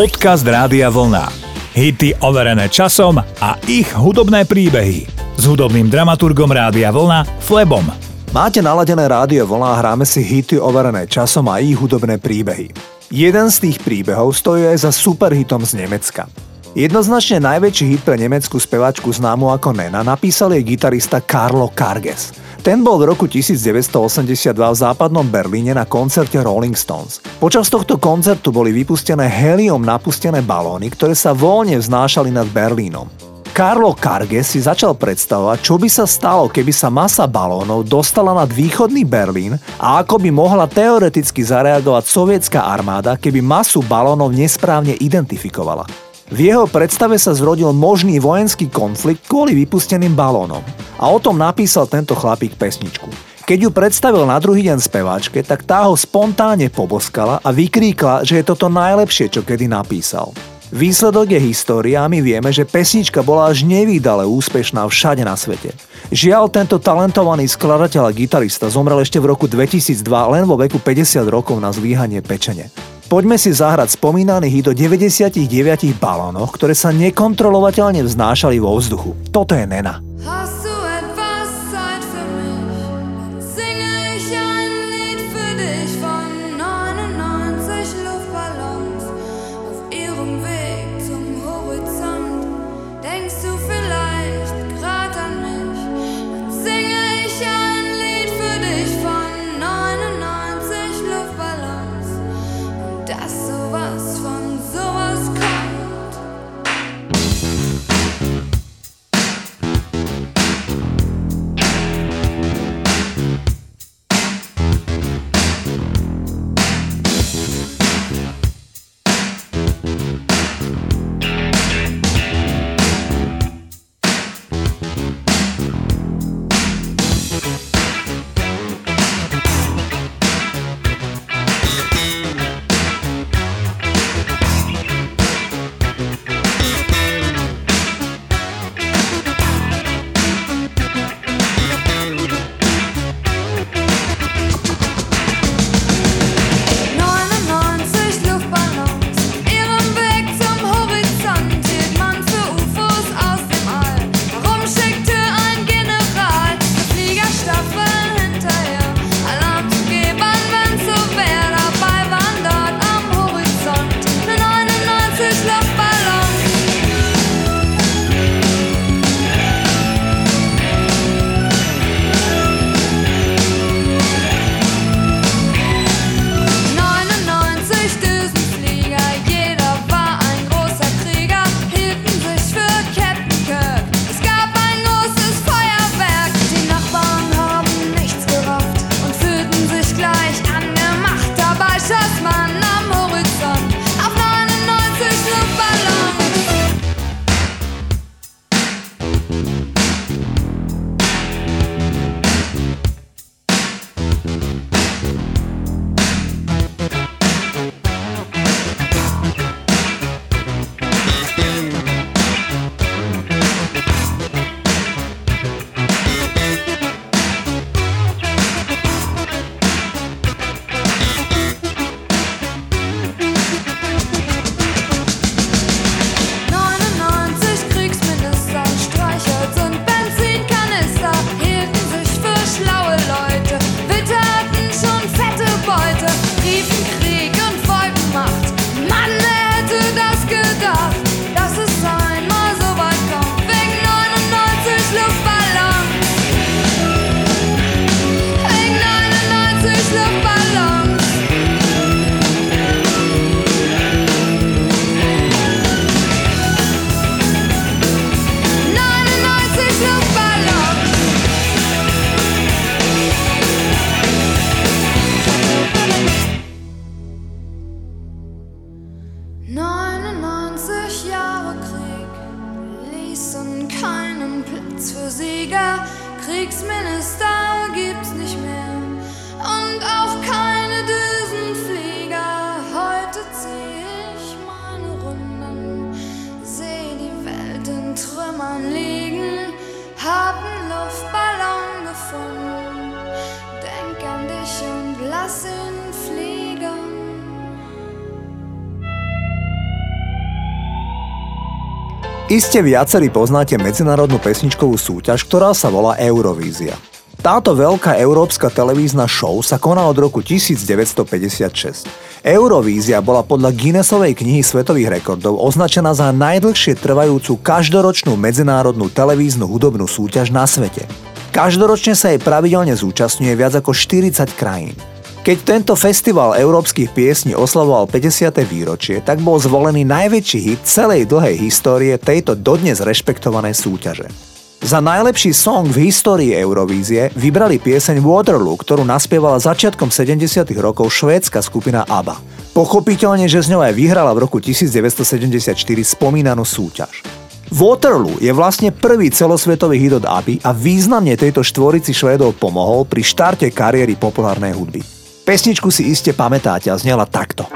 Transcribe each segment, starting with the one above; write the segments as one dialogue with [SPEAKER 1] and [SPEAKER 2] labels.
[SPEAKER 1] Podcast Rádia Vlna. Hity overené časom a ich hudobné príbehy. S hudobným dramaturgom Rádia Vlna, Flebom.
[SPEAKER 2] Máte naladené rádio Vlna a hráme si hity overené časom a ich hudobné príbehy. Jeden z tých príbehov stojí aj za superhitom z Nemecka. Jednoznačne najväčší hit pre nemeckú speváčku známu ako Nena napísal jej gitarista Carlo Karges. Ten bol v roku 1982 v západnom Berlíne na koncerte Rolling Stones. Počas tohto koncertu boli vypustené helium napustené balóny, ktoré sa voľne vznášali nad Berlínom. Karlo Karge si začal predstavovať, čo by sa stalo, keby sa masa balónov dostala nad východný Berlín a ako by mohla teoreticky zareagovať sovietská armáda, keby masu balónov nesprávne identifikovala. V jeho predstave sa zrodil možný vojenský konflikt kvôli vypusteným balónom. A o tom napísal tento chlapík pesničku. Keď ju predstavil na druhý deň speváčke, tak tá ho spontánne poboskala a vykríkla, že je toto najlepšie, čo kedy napísal. Výsledok je história a my vieme, že pesnička bola až nevýdale úspešná všade na svete. Žiaľ, tento talentovaný skladateľ a gitarista zomrel ešte v roku 2002 len vo veku 50 rokov na zlíhanie pečene. Poďme si zahrať spomínaný hit o 99 balónoch, ktoré sa nekontrolovateľne vznášali vo vzduchu. Toto je Nena.
[SPEAKER 3] Iste viacerí poznáte medzinárodnú pesničkovú súťaž, ktorá sa volá Eurovízia. Táto veľká európska televízna show sa koná od roku 1956. Eurovízia bola podľa Guinnessovej knihy svetových rekordov označená za najdlhšie trvajúcu každoročnú medzinárodnú televíznu hudobnú súťaž na svete. Každoročne sa jej pravidelne zúčastňuje viac ako 40 krajín. Keď tento festival európskych piesní oslavoval 50. výročie, tak bol zvolený najväčší hit celej dlhej histórie tejto dodnes rešpektovanej súťaže. Za najlepší song v histórii Eurovízie vybrali pieseň Waterloo, ktorú naspievala začiatkom 70. rokov švédska skupina ABBA. Pochopiteľne, že z ňou aj vyhrala v roku 1974 spomínanú súťaž. Waterloo je vlastne prvý celosvetový hit od ABBY a významne tejto štvorici Švédov pomohol pri štarte kariéry populárnej hudby. Pesničku si iste pamätáte a znela takto.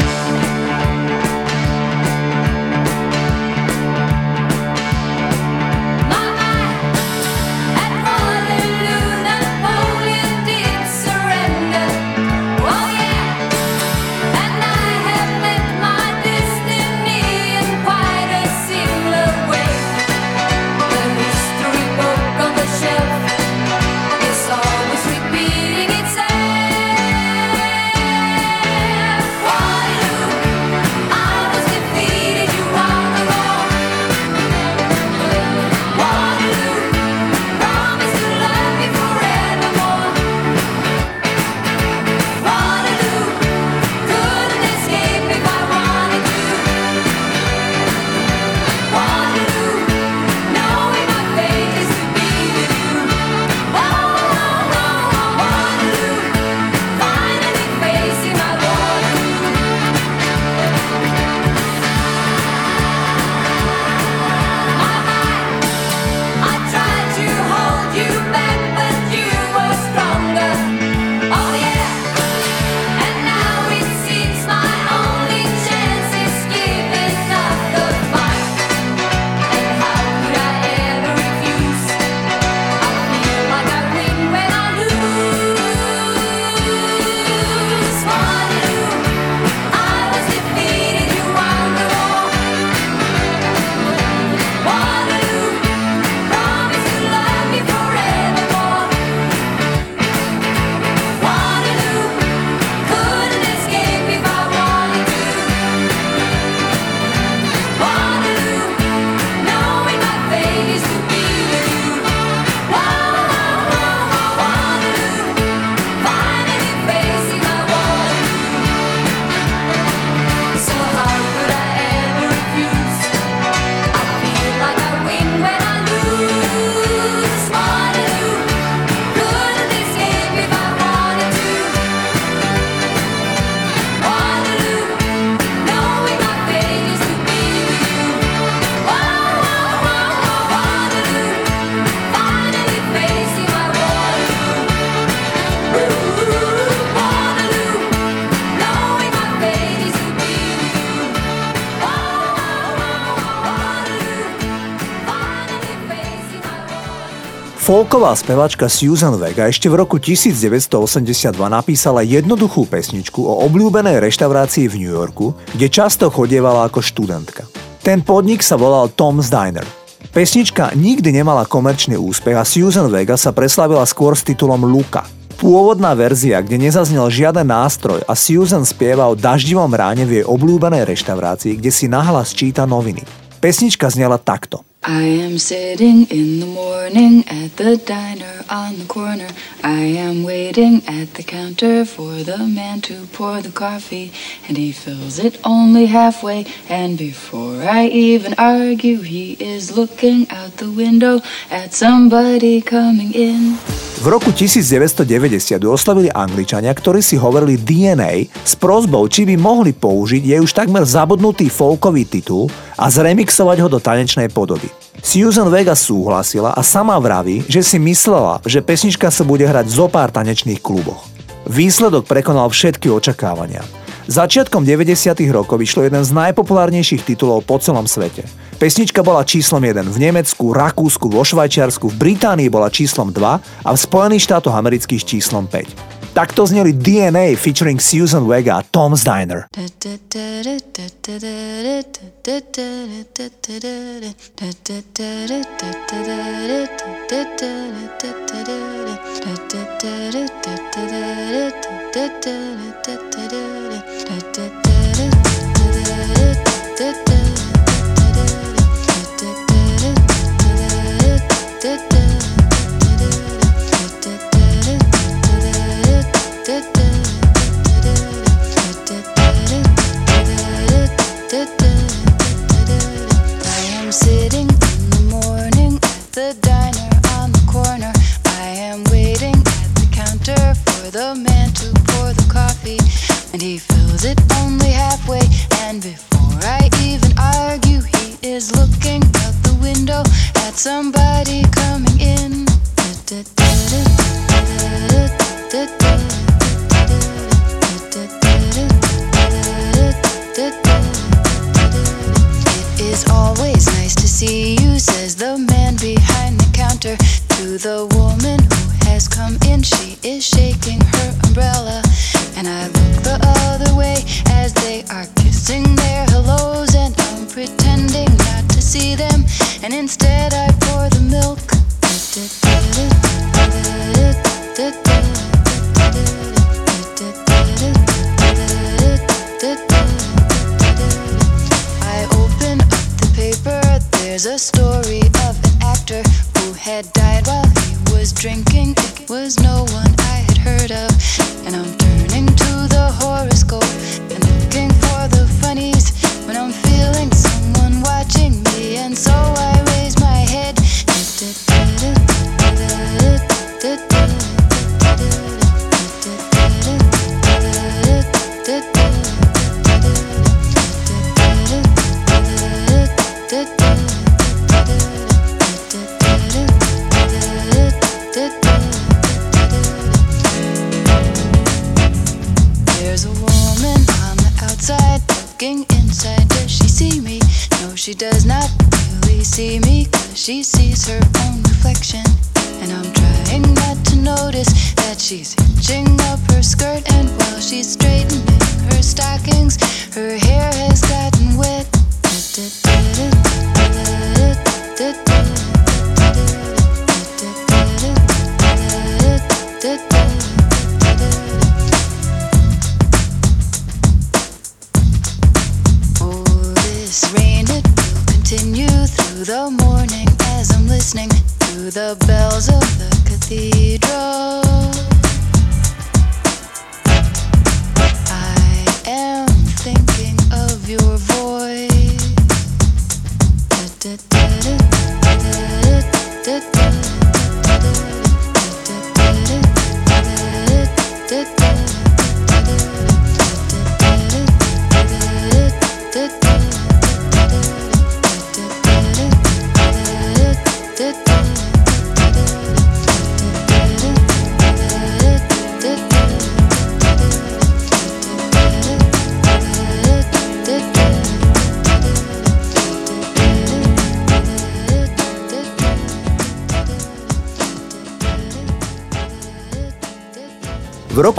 [SPEAKER 3] Folková spevačka Susan Vega ešte v roku 1982 napísala jednoduchú pesničku o obľúbenej reštaurácii v New Yorku, kde často chodievala ako študentka. Ten podnik sa volal Tom's Diner. Pesnička nikdy nemala komerčný úspech a Susan Vega sa preslavila skôr s titulom Luka. Pôvodná verzia, kde nezaznel žiaden nástroj a Susan spieva o daždivom ráne v jej obľúbenej reštaurácii, kde si nahlas číta noviny. Pesnička znela takto –
[SPEAKER 4] I am sitting in the morning at the diner on the corner. I am waiting at the counter for the man to pour the coffee, and he fills it only halfway. And before I even argue, he is looking out the window at somebody coming in.
[SPEAKER 3] V roku 1990 oslavili Angličania, ktorí si hovorili DNA s prozbou, či by mohli použiť jej už takmer zabudnutý folkový titul a zremixovať ho do tanečnej podoby. Susan Vega súhlasila a sama vraví, že si myslela, že pesnička sa bude hrať zo pár tanečných kluboch. Výsledok prekonal všetky očakávania. Začiatkom 90. rokov vyšlo jeden z najpopulárnejších titulov po celom svete. Pesnička bola číslom 1 v Nemecku, Rakúsku, vo Švajčiarsku, v Británii bola číslom 2 a v Spojených štátoch amerických číslom 5.
[SPEAKER 4] Takto zneli DNA featuring Susan Vega a Tom's Diner.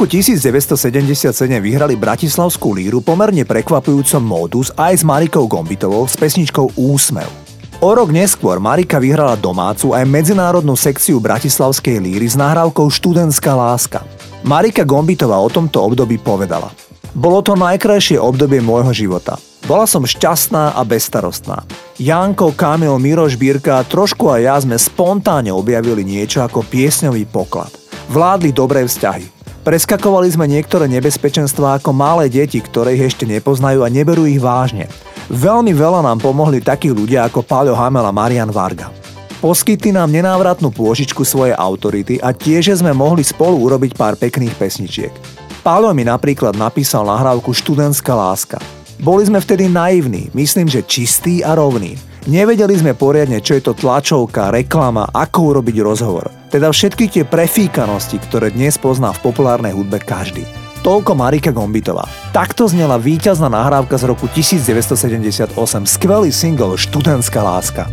[SPEAKER 4] Roku 1977 vyhrali Bratislavskú líru pomerne prekvapujúcom módus aj s Marikou Gombitovou s pesničkou Úsmev. O rok neskôr Marika vyhrala domácu aj medzinárodnú sekciu Bratislavskej líry s nahrávkou Študentská láska. Marika Gombitová o tomto období povedala Bolo to najkrajšie obdobie môjho života. Bola som šťastná a bezstarostná. Janko, Kamil, Miroš, Bírka, trošku a ja sme spontánne objavili niečo ako piesňový poklad. Vládli dobré vzťahy. Preskakovali sme niektoré nebezpečenstvá ako malé deti, ktoré ich ešte nepoznajú a neberú ich vážne. Veľmi veľa nám pomohli takí ľudia ako Páľo Hamel a Marian Varga. Poskytli nám nenávratnú pôžičku svojej autority a tiež sme mohli spolu urobiť pár pekných pesničiek. Páľo mi napríklad napísal nahrávku Študentská láska. Boli sme vtedy naivní, myslím, že čistí a rovní. Nevedeli sme poriadne, čo je to tlačovka, reklama, ako urobiť rozhovor. Teda všetky tie prefíkanosti, ktoré dnes pozná v populárnej hudbe každý. Toľko Marika Gombitová. Takto znela víťazná nahrávka z roku 1978, skvelý single Študentská láska.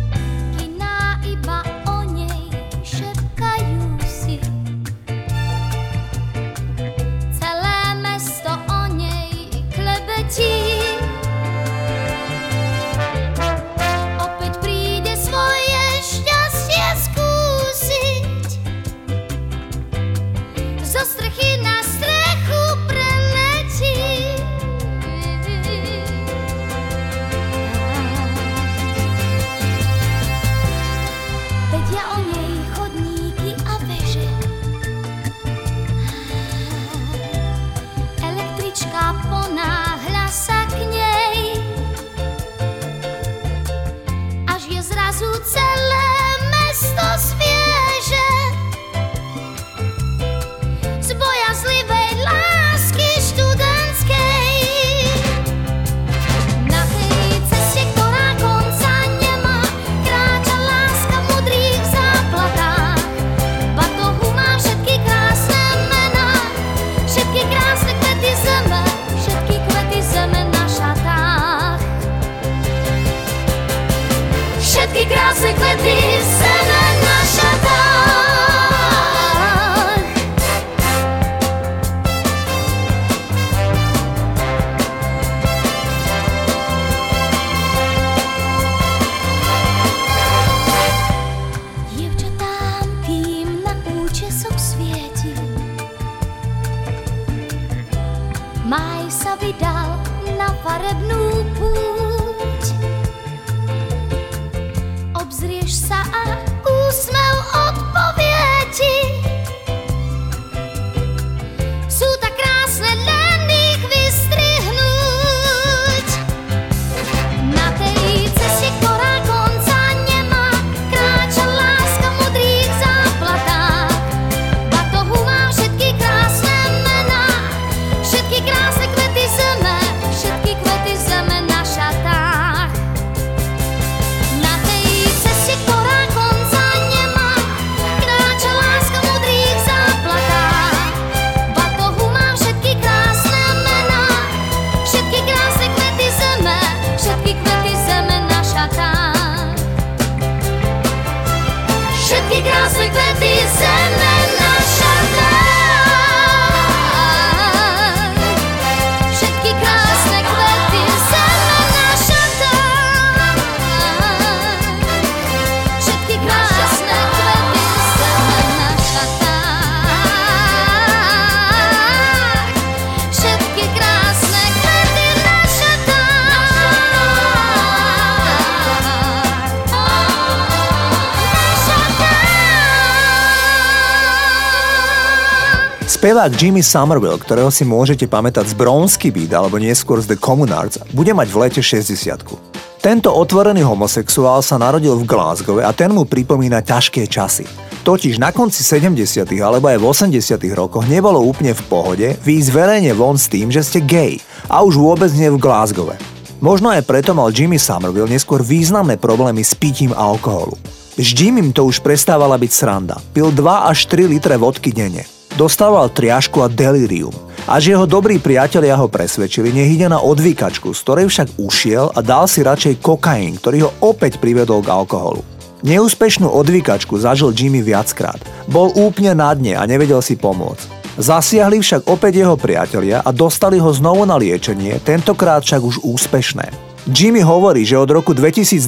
[SPEAKER 3] Spevák Jimmy Somerville, ktorého si môžete pamätať z Bronsky Beat alebo neskôr z The Communards, bude mať v lete 60 tento otvorený homosexuál sa narodil v Glasgow a ten mu pripomína ťažké časy. Totiž na konci 70. alebo aj v 80. rokoch nebolo úplne v pohode výjsť verejne von s tým, že ste gay a už vôbec nie v Glasgowe. Možno aj preto mal Jimmy Somerville neskôr významné problémy s pitím alkoholu. S Jimmym to už prestávala byť sranda. Pil 2 až 3 litre vodky denne. Dostával triašku a delirium. Až jeho dobrí priatelia ho presvedčili, nech ide na odvykačku, z ktorej však ušiel a dal si radšej kokain, ktorý ho opäť privedol k alkoholu. Neúspešnú odvykačku zažil Jimmy viackrát. Bol úplne na dne a nevedel si pomôcť. Zasiahli však opäť jeho priatelia a dostali ho znovu na liečenie, tentokrát však už úspešné. Jimmy hovorí, že od roku 2012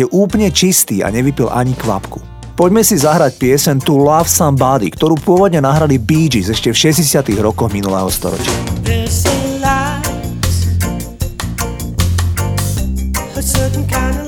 [SPEAKER 3] je úplne čistý a nevypil ani kvapku. Poďme si zahrať piesen To Love Somebody, ktorú pôvodne nahrali Bee Gees ešte v 60 rokoch minulého storočia.
[SPEAKER 5] A certain kind of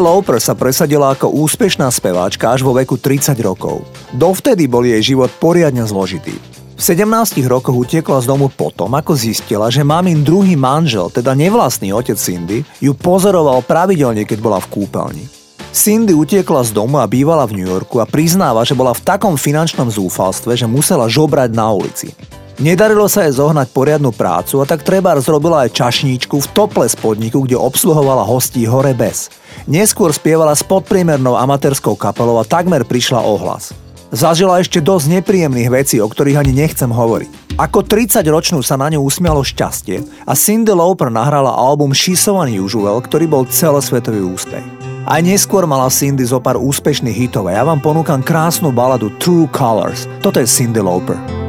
[SPEAKER 6] Cindy Lauper sa presadila ako úspešná speváčka až vo veku 30 rokov. Dovtedy bol jej život poriadne zložitý. V 17 rokoch utiekla z domu potom, ako zistila, že mamin druhý manžel, teda nevlastný otec Cindy, ju pozoroval pravidelne, keď bola v kúpeľni. Cindy utiekla z domu a bývala v New Yorku a priznáva, že bola v takom finančnom zúfalstve, že musela žobrať na ulici. Nedarilo sa jej zohnať poriadnu prácu a tak treba zrobila aj čašníčku v tople podniku, kde obsluhovala hostí hore bez. Neskôr spievala s podpriemernou amatérskou kapelou a takmer prišla ohlas. Zažila ešte dosť nepríjemných vecí, o ktorých ani nechcem hovoriť. Ako 30-ročnú sa na ňu usmialo šťastie a Cindy Lauper nahrala album So Unusual, ktorý bol celosvetový úspech. Aj neskôr mala Cindy zo pár úspešných hitov a ja vám ponúkam krásnu baladu True Colors. Toto je Cindy Lauper.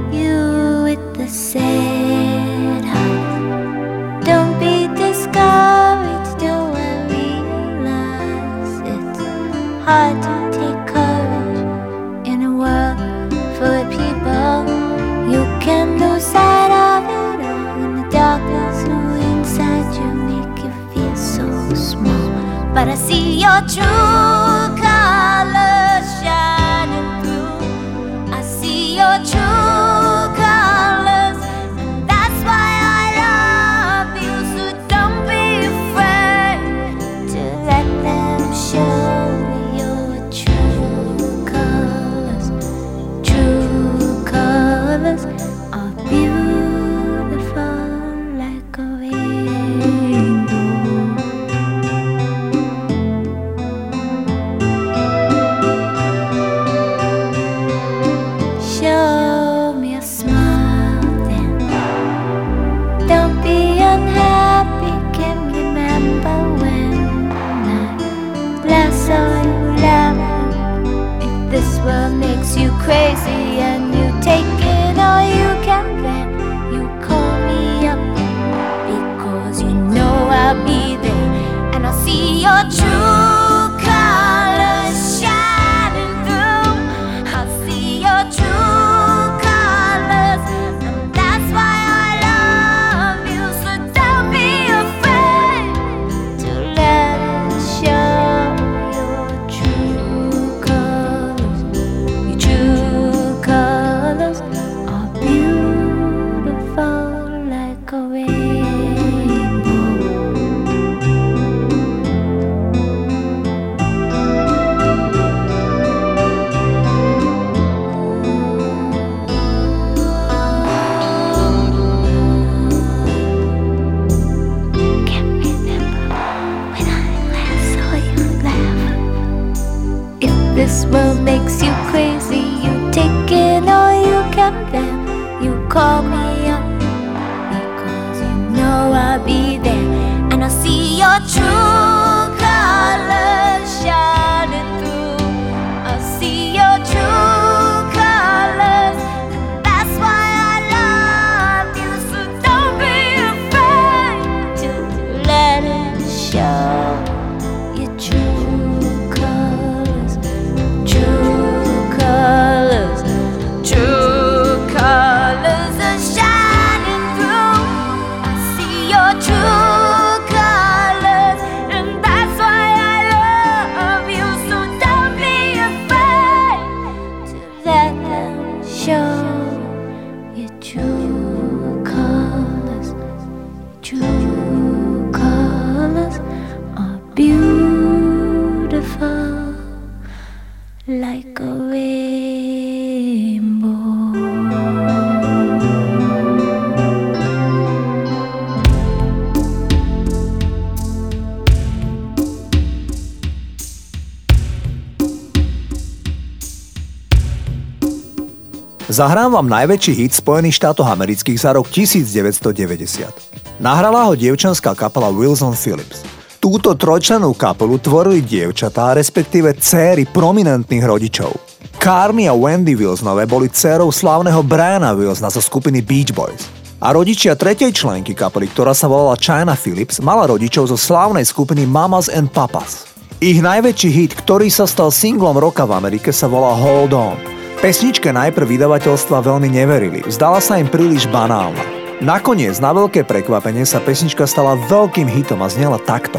[SPEAKER 6] Zahrám vám najväčší hit Spojených štátoch amerických za rok 1990. Nahrala ho dievčanská kapela Wilson Phillips. Túto trojčlenú kapelu tvorili dievčatá, respektíve céry prominentných rodičov. Carmi a Wendy Wilsonové boli dcérou slávneho Briana Wilsona zo skupiny Beach Boys. A rodičia tretej členky kapely, ktorá sa volala China Phillips, mala rodičov zo slávnej skupiny Mamas and Papas. Ich najväčší hit, ktorý sa stal singlom roka v Amerike, sa volá Hold On. Pesničke najprv vydavateľstva veľmi neverili, zdala sa im príliš banálna. Nakoniec, na veľké prekvapenie, sa pesnička stala veľkým hitom a znela takto.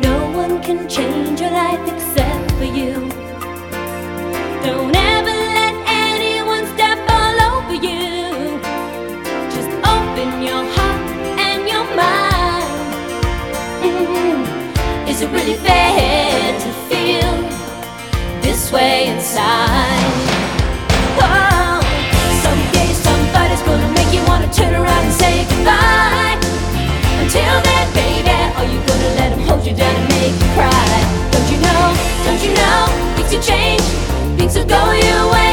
[SPEAKER 7] No can change your life except for you. Don't ever really fair to feel this way inside? Oh, somebody's gonna make you wanna turn around and say goodbye. Until then, baby, are you gonna let him hold you down and make you cry? Don't you know? Don't you know? Things will change, things will go your way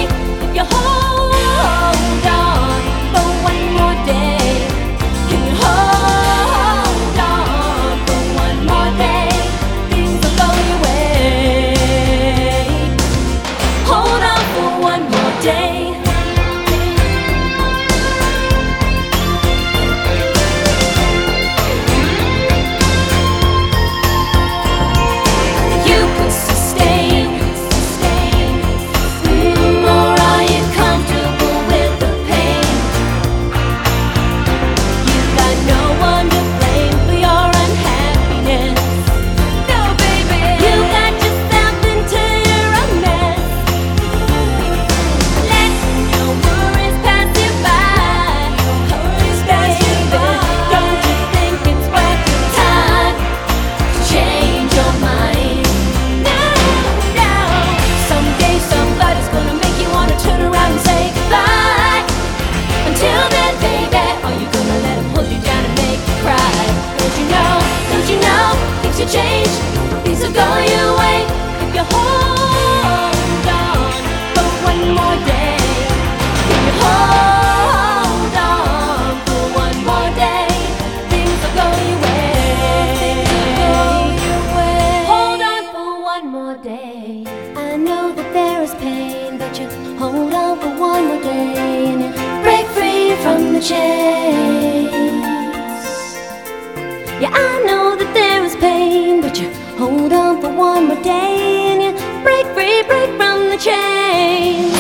[SPEAKER 7] chains.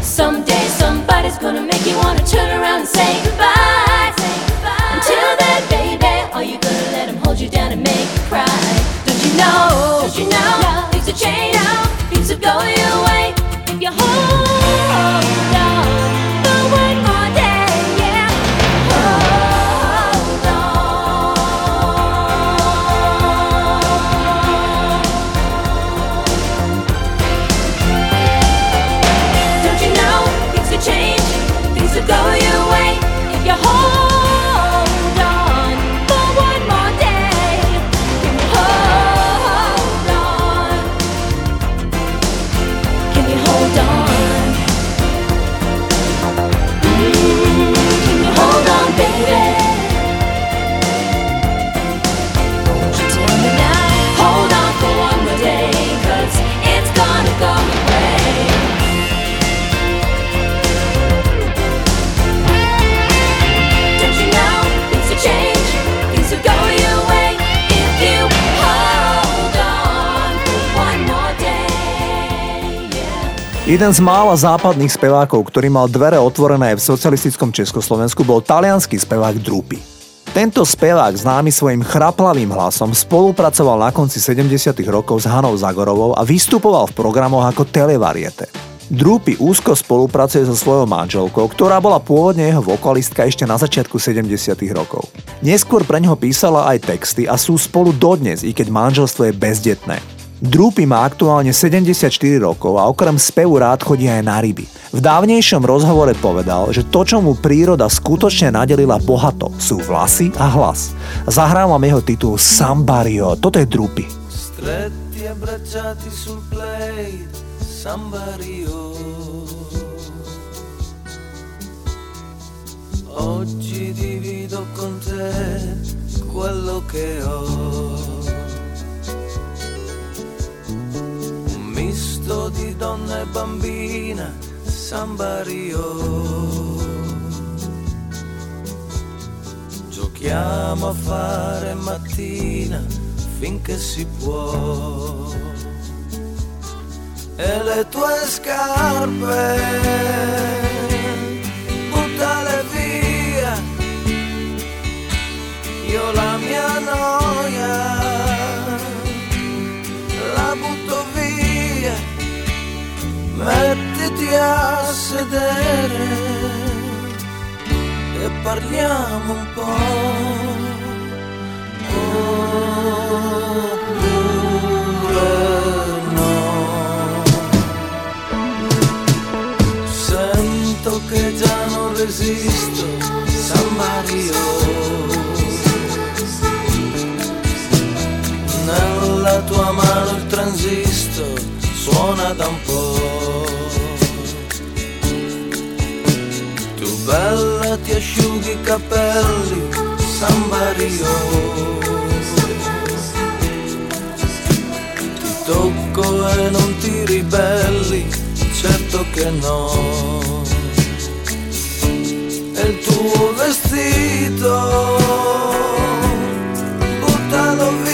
[SPEAKER 7] Someday somebody's gonna make you wanna turn around and say goodbye.
[SPEAKER 3] Jeden z mála západných spevákov, ktorý mal dvere otvorené v socialistickom Československu, bol talianský spevák Drupy. Tento spevák, známy svojim chraplavým hlasom, spolupracoval na konci 70. rokov s Hanou Zagorovou a vystupoval v programoch ako Televariete. Drupy úzko spolupracuje so svojou manželkou, ktorá bola pôvodne jeho vokalistka ešte na začiatku 70. rokov. Neskôr pre neho písala aj texty a sú spolu dodnes, i keď manželstvo je bezdetné. Drupy má aktuálne 74 rokov a okrem spevu rád chodí aj na ryby. V dávnejšom rozhovore povedal, že to, čo mu príroda skutočne nadelila bohato, sú vlasy a hlas. Zahrávam jeho titul Sambario, toto je
[SPEAKER 8] Rio. Oggi divido con te quello che ho. misto di donna e bambina, sambario. Giochiamo a fare mattina finché si può. E le tue scarpe, buttale via, io la mia no. A sedere e parliamo un po'. Oppure no. Sento che già non resisto, San Mario. Nella tua mano il transistor suona da un po'. Bella ti asciughi i capelli, San Mario. Ti tocco e non ti ribelli, certo che no. E il tuo vestito, buttalo via.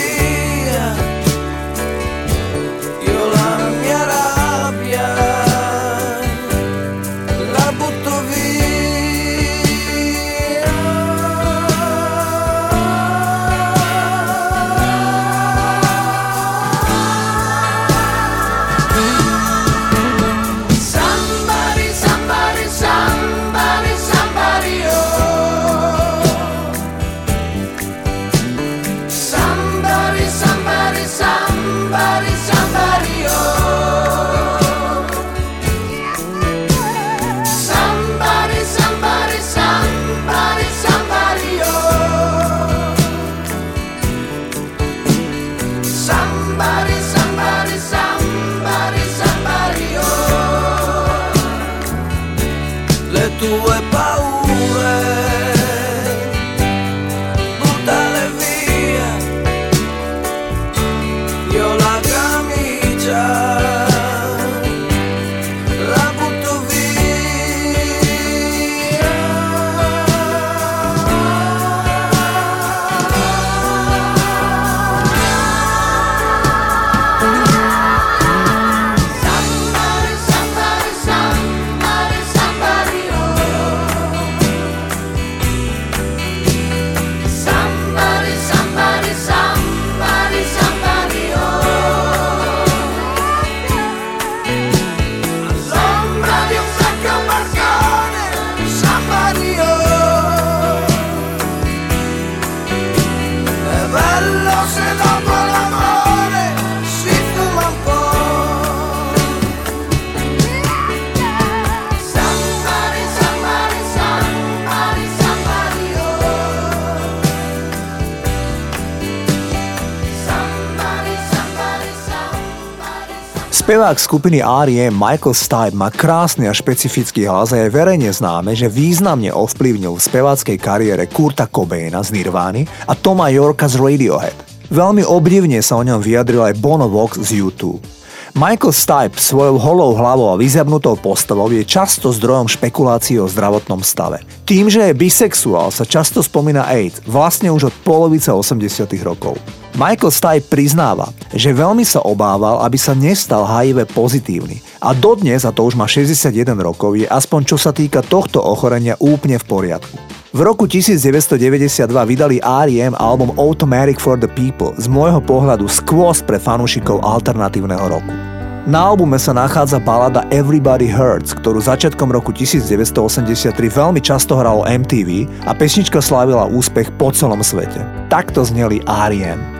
[SPEAKER 3] Spevák skupiny R.E.M. Michael Stipe má krásny a špecifický hlas a je verejne známe, že významne ovplyvnil v speváckej kariére Kurta Cobaina z Nirvány a Toma Yorka z Radiohead. Veľmi obdivne sa o ňom vyjadril aj Bono Vox z YouTube. Michael Stipe svojou holou hlavou a vyzabnutou postavou je často zdrojom špekulácií o zdravotnom stave. Tým, že je bisexuál, sa často spomína AIDS, vlastne už od polovice 80 rokov. Michael Stipe priznáva, že veľmi sa obával, aby sa nestal HIV pozitívny a dodnes, a to už má 61 rokov, je aspoň čo sa týka tohto ochorenia úplne v poriadku. V roku 1992 vydali R.E.M. album Automatic for the People, z môjho pohľadu skôs pre fanúšikov alternatívneho roku. Na albume sa nachádza balada Everybody Hurts, ktorú začiatkom roku 1983 veľmi často hralo MTV a pesnička slávila úspech po celom svete. Takto zneli R.E.M.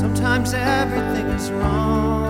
[SPEAKER 5] Sometimes everything is wrong.